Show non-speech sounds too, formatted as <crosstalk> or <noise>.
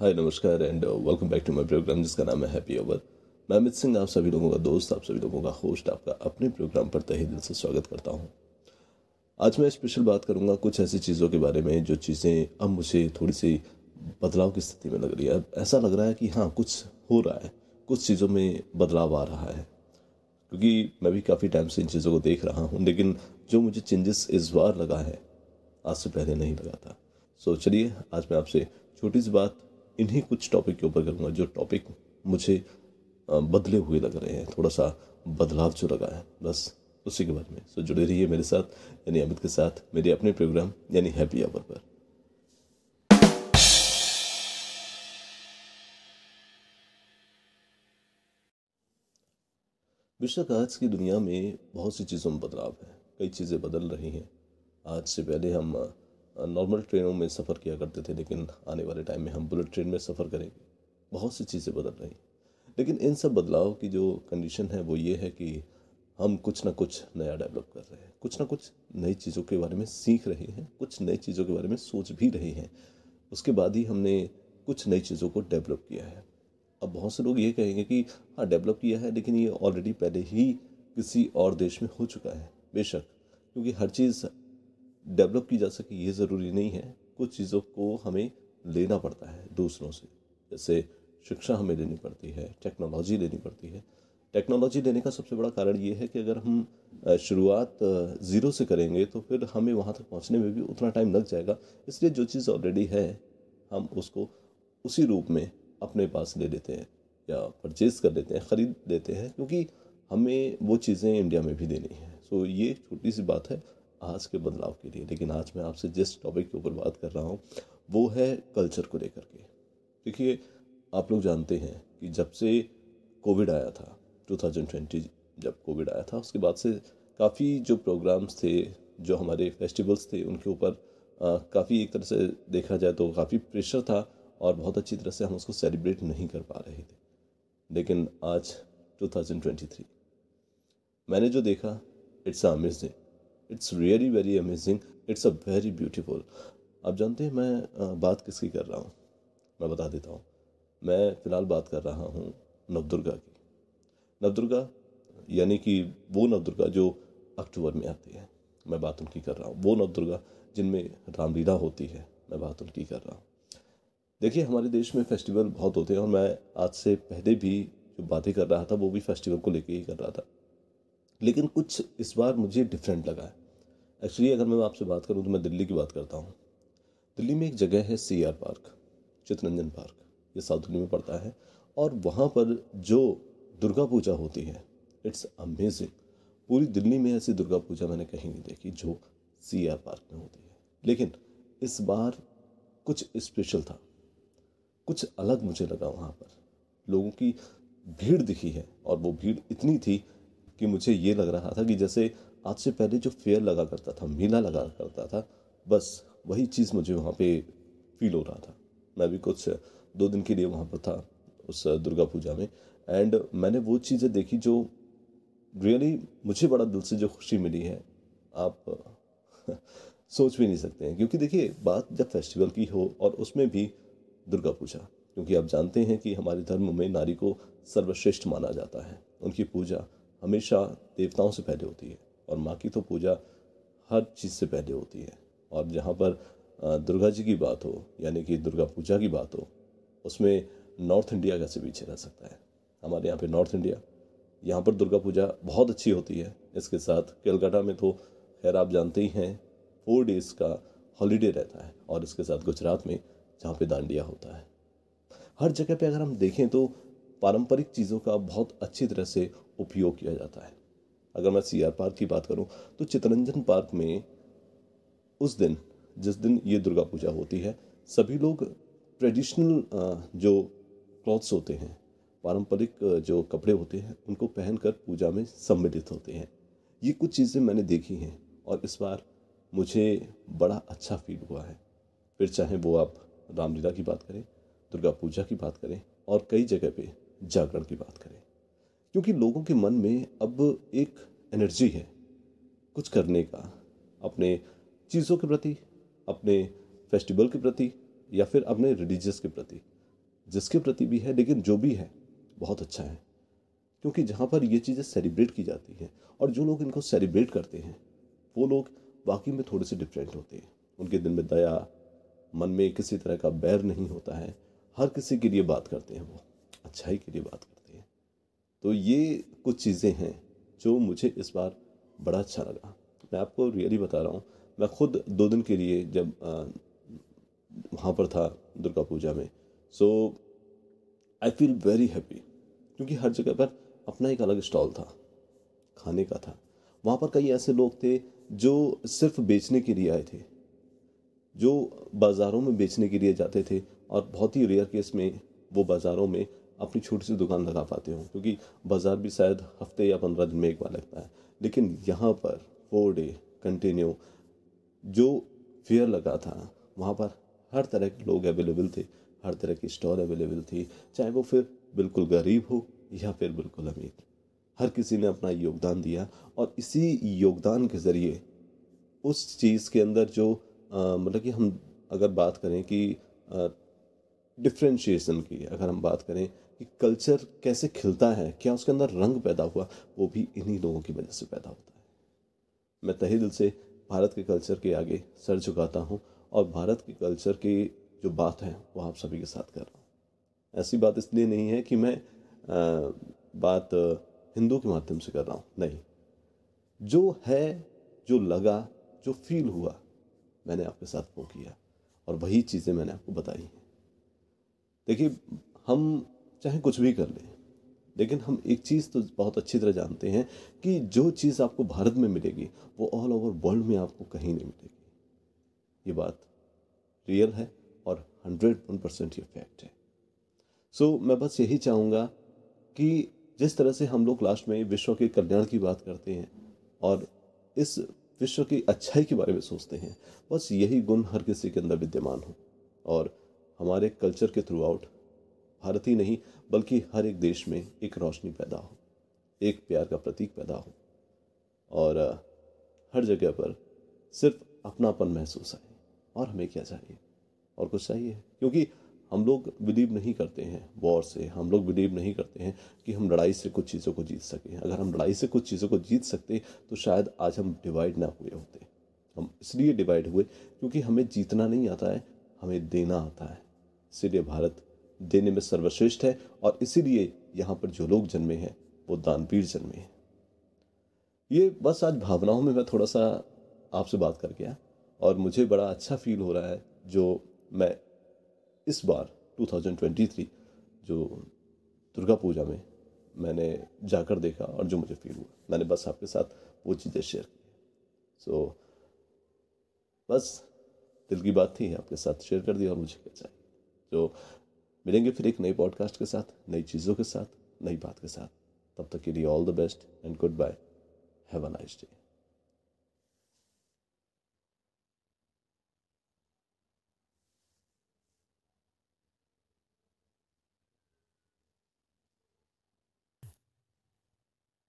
हाय नमस्कार and welcome back to my programme जिसका नाम है हैप्पी ओवर मैं अमित सिंह, आप सभी लोगों का दोस्त, आप सभी लोगों का होस्ट आपका अपने प्रोग्राम पर तहे दिल से स्वागत करता हूँ। आज मैं स्पेशल बात करूँगा कुछ ऐसी चीज़ों के बारे में, जो चीज़ें अब मुझे थोड़ी सी बदलाव की स्थिति में लग रही है। ऐसा लग रहा है कि हाँ कुछ हो रहा है, कुछ चीज़ों में बदलाव आ रहा है। क्योंकि मैं भी काफ़ी टाइम से इन चीज़ों को देख रहा हूँ, लेकिन जो मुझे चेंजेस इस बार लगा है, आज से पहले नहीं लगा था। सो चलिए, आज मैं आपसे छोटी सी बात इन्हीं कुछ टॉपिक के ऊपर करूँगा, जो टॉपिक मुझे बदले हुए लग रहे हैं थोड़ा सा बदलाव जो लगा है, बस उसी के बारे में। सो जुड़े रहिए मेरे साथ, यानी अमित के साथ, मेरे अपने प्रोग्राम यानी हैप्पी आवर पर। बेशक आज की दुनिया में बहुत सी चीज़ों में बदलाव है, कई चीज़ें बदल रही हैं। आज से पहले हम नॉर्मल ट्रेनों में सफ़र किया करते थे, लेकिन आने वाले टाइम में हम बुलेट ट्रेन में सफ़र करेंगे। बहुत सी चीज़ें बदल रही लेकिन इन सब बदलाव की जो कंडीशन है, वो ये है कि हम कुछ ना कुछ नया डेवलप कर रहे हैं। कुछ ना कुछ नई चीज़ों के बारे में सीख रहे हैं, कुछ नई चीज़ों के बारे में सोच भी रहे हैं। उसके बाद ही हमने कुछ नई चीज़ों को डेवलप किया है। अब बहुत से लोग ये कहेंगे कि हाँ डेवलप किया है, लेकिन ये ऑलरेडी पहले ही किसी और देश में हो चुका है। बेशक, क्योंकि हर चीज़ डेवलप की जा सके, ये ज़रूरी नहीं है। कुछ चीज़ों को हमें लेना पड़ता है दूसरों से। जैसे शिक्षा हमें लेनी पड़ती है, टेक्नोलॉजी लेनी पड़ती है। टेक्नोलॉजी लेने का सबसे बड़ा कारण ये है कि अगर हम शुरुआत ज़ीरो से करेंगे तो फिर हमें वहाँ तक पहुँचने में भी उतना टाइम लग जाएगा। इसलिए जो चीज़ ऑलरेडी है, हम उसको उसी रूप में अपने पास ले लेते हैं या परचेज़ कर लेते हैं, ख़रीद लेते हैं, क्योंकि हमें वो चीज़ें इंडिया में भी देनी है। सो ये छोटी सी बात है। आज के बदलाव के लिए, लेकिन आज मैं आपसे जिस टॉपिक के ऊपर बात कर रहा हूँ, वो है कल्चर को लेकर के। देखिए, आप लोग जानते हैं कि जब से कोविड आया था 2020 जब कोविड आया था, उसके बाद से काफ़ी जो प्रोग्राम्स थे, जो हमारे फेस्टिवल्स थे, उनके ऊपर काफ़ी एक तरह से देखा जाए तो काफ़ी प्रेशर था और बहुत अच्छी तरह से हम उसको सेलिब्रेट नहीं कर पा रहे थे। लेकिन आज 2023 मैंने जो देखा it's amazing it's really very amazing it's a very beautiful आप जानते हैं, मैं बात किसकी कर रहा हूँ? मैं बता देता हूँ। मैं फ़िलहाल बात कर रहा हूँ नवदुर्गा की। नवदुर्गा, यानी कि वो नवदुर्गा जो अक्टूबर में आती है, मैं बात उनकी कर रहा हूँ। वो नवदुर्गा जिनमें रामलीला होती है, मैं बात उनकी कर रहा हूँ। देखिए, हमारे देश में फेस्टिवल बहुत होते हैं और मैं आज से पहले भी जो बातें कर रहा था, वो भी फेस्टिवल को लेके ही कर रहा था। लेकिन कुछ इस बार मुझे डिफरेंट लगा है। एक्चुअली अगर मैं आपसे बात करूँ तो मैं दिल्ली की बात करता हूँ। दिल्ली में एक जगह है C R park Chittaranjan park ये साउथ दिल्ली में पड़ता है, और वहाँ पर जो दुर्गा पूजा होती है इट्स अमेजिंग पूरी दिल्ली में ऐसी दुर्गा पूजा मैंने कहीं नहीं देखी जो सी आर पार्क में होती है। लेकिन इस बार कुछ स्पेशल था। कुछ अलग मुझे लगा वहाँ पर। लोगों की भीड़ दिखी है, और वो भीड़ इतनी थी कि मुझे ये लग रहा था कि जैसे आज से पहले जो फेयर लगा करता था मेला लगा करता था बस वही चीज़ मुझे वहाँ पे फील हो रहा था। मैं भी कुछ दो दिन के लिए वहाँ पर था उस दुर्गा पूजा में एंड मैंने वो चीज़ें देखी जो रियली really, मुझे बड़ा दिल से जो खुशी मिली है। आप <laughs> सोच भी नहीं सकते हैं क्योंकि देखिए बात जब फेस्टिवल की हो और उसमें भी दुर्गा पूजा क्योंकि आप जानते हैं कि हमारे धर्म में नारी को सर्वश्रेष्ठ माना जाता है। उनकी पूजा हमेशा देवताओं से पहले होती है। और माँ की तो पूजा हर चीज़ से पहले होती है। और जहाँ पर दुर्गा जी की बात हो, यानी कि दुर्गा पूजा की बात हो, उसमें नॉर्थ इंडिया कैसे पीछे रह सकता है। हमारे यहाँ पे नॉर्थ इंडिया, यहाँ पर दुर्गा पूजा बहुत अच्छी होती है। इसके साथ कलकत्ता में तो खैर आप जानते ही हैं फोर डेज़ का हॉलीडे रहता है। और इसके साथ गुजरात में, जहाँ पे दांडिया होता है। हर जगह पे अगर हम देखें तो पारंपरिक चीज़ों का बहुत अच्छी तरह से उपयोग किया जाता है। अगर मैं सी आर पार्क की बात करूँ तो चितरंजन पार्क में उस दिन, जिस दिन ये दुर्गा पूजा होती है, सभी लोग ट्रेडिशनल जो क्लॉथ्स होते हैं, पारंपरिक जो कपड़े होते हैं, उनको पहनकर पूजा में सम्मिलित होते हैं। ये कुछ चीज़ें मैंने देखी हैं और इस बार मुझे बड़ा अच्छा फील हुआ है। फिर चाहे वो आप रामलीला की बात करें, दुर्गा पूजा की बात करें और कई जगह पे जागरण की बात करें। क्योंकि लोगों के मन में अब एक एनर्जी है, कुछ करने का। अपने चीज़ों के प्रति, अपने फेस्टिवल के प्रति, या फिर अपने रिलीजियस के प्रति। जिसके प्रति भी है, लेकिन जो भी है, बहुत अच्छा है। क्योंकि जहाँ पर ये चीज़ें सेलिब्रेट की जाती हैं, और जो लोग इनको सेलिब्रेट करते हैं, वो लोग वाकई में थोड़े से डिफरेंट होते हैं। उनके दिल में दया, मन में किसी तरह का बैर नहीं होता है। हर किसी के लिए बात करते हैं वो। अच्छाई के लिए बात करते हैं। तो ये कुछ चीज़ें हैं जो मुझे इस बार बड़ा अच्छा लगा। मैं आपको रियली बता रहा हूँ, मैं खुद दो दिन के लिए जब वहाँ पर था दुर्गा पूजा में so I feel very happy क्योंकि हर जगह पर अपना एक अलग स्टॉल था, खाने का था। वहाँ पर कई ऐसे लोग थे जो सिर्फ़ बेचने के लिए आए थे, जो बाज़ारों में बेचने के लिए जाते थे और बहुत ही रेयर केस में वो बाज़ारों में अपनी छोटी सी दुकान लगा पाते हो, क्योंकि बाज़ार भी शायद हफ़्ते या पंद्रह दिन में एक बार लगता है। लेकिन यहाँ पर फोर डे कंटिन्यू जो फेयर लगा था, वहाँ पर हर तरह के लोग अवेलेबल थे, हर तरह की स्टॉल अवेलेबल थी, चाहे वो फिर बिल्कुल गरीब हो या फिर बिल्कुल अमीर। हर किसी ने अपना योगदान दिया और इसी योगदान के ज़रिए उस चीज़ के अंदर जो मतलब कि हम अगर बात करें कि डिफ्रेंशिएशन की, अगर हम बात करें कि कल्चर कैसे खिलता है क्या उसके अंदर रंग पैदा हुआ वो भी इन्हीं लोगों की वजह से पैदा होता है। मैं तहे दिल से भारत के कल्चर के आगे सर झुकाता हूँ और भारत के कल्चर की जो बात है वो आप सभी के साथ कर रहा हूँ। ऐसी बात इसलिए नहीं है कि मैं आ, बात हिंदू के माध्यम से कर रहा हूँ नहीं। जो है जो लगा जो फील हुआ मैंने आपके साथ वो किया और वही चीज़ें मैंने आपको बताई हैं। देखिए हम चाहे कुछ भी कर लें। लेकिन हम एक चीज़ तो बहुत अच्छी तरह जानते हैं कि जो चीज़ आपको भारत में मिलेगी वो ऑल ओवर वर्ल्ड में आपको कहीं नहीं मिलेगी। ये बात रियल है और हंड्रेड वन परसेंट ये फैक्ट है। सो so, मैं बस यही चाहूँगा कि जिस तरह से हम लोग लास्ट में विश्व के कल्याण की बात करते हैं और इस विश्व की अच्छाई के बारे में सोचते हैं बस यही गुण हर किसी के अंदर विद्यमान हो और हमारे कल्चर के थ्रू आउट भारत ही नहीं, बल्कि हर एक देश में एक रोशनी पैदा हो, एक प्यार का प्रतीक पैदा हो। और हर जगह पर सिर्फ़ अपनापन महसूस आए और हमें क्या चाहिए? और कुछ चाहिए? क्योंकि हम लोग बिलीव नहीं करते हैं वॉर से, हम लोग बिलीव नहीं करते हैं कि हम लड़ाई से कुछ चीज़ों को जीत सकें। अगर हम लड़ाई से कुछ चीज़ों को जीत सकते तो शायद आज हम डिवाइड ना हुए होते। हम इसलिए डिवाइड हुए क्योंकि हमें जीतना नहीं आता है, हमें देना आता है। इसीलिए भारत देने में सर्वश्रेष्ठ है और इसीलिए यहाँ पर जो लोग जन्मे हैं वो दानवीर जन्मे हैं। ये बस आज भावनाओं में मैं थोड़ा सा आपसे बात कर गया और मुझे बड़ा अच्छा फील हो रहा है जो मैं इस बार 2023 जो दुर्गा पूजा में मैंने जाकर देखा और जो मुझे फील हुआ। मैंने बस आपके साथ वो चीज़ें शेयर की। सो so, बस दिल की बात थी आपके साथ शेयर कर दी और मुझे क्या चाहिए? तो मिलेंगे फिर एक नई पॉडकास्ट के साथ, नई चीज़ों के साथ, नई बात के साथ। तब तक के लिए all the best and goodbye have a nice day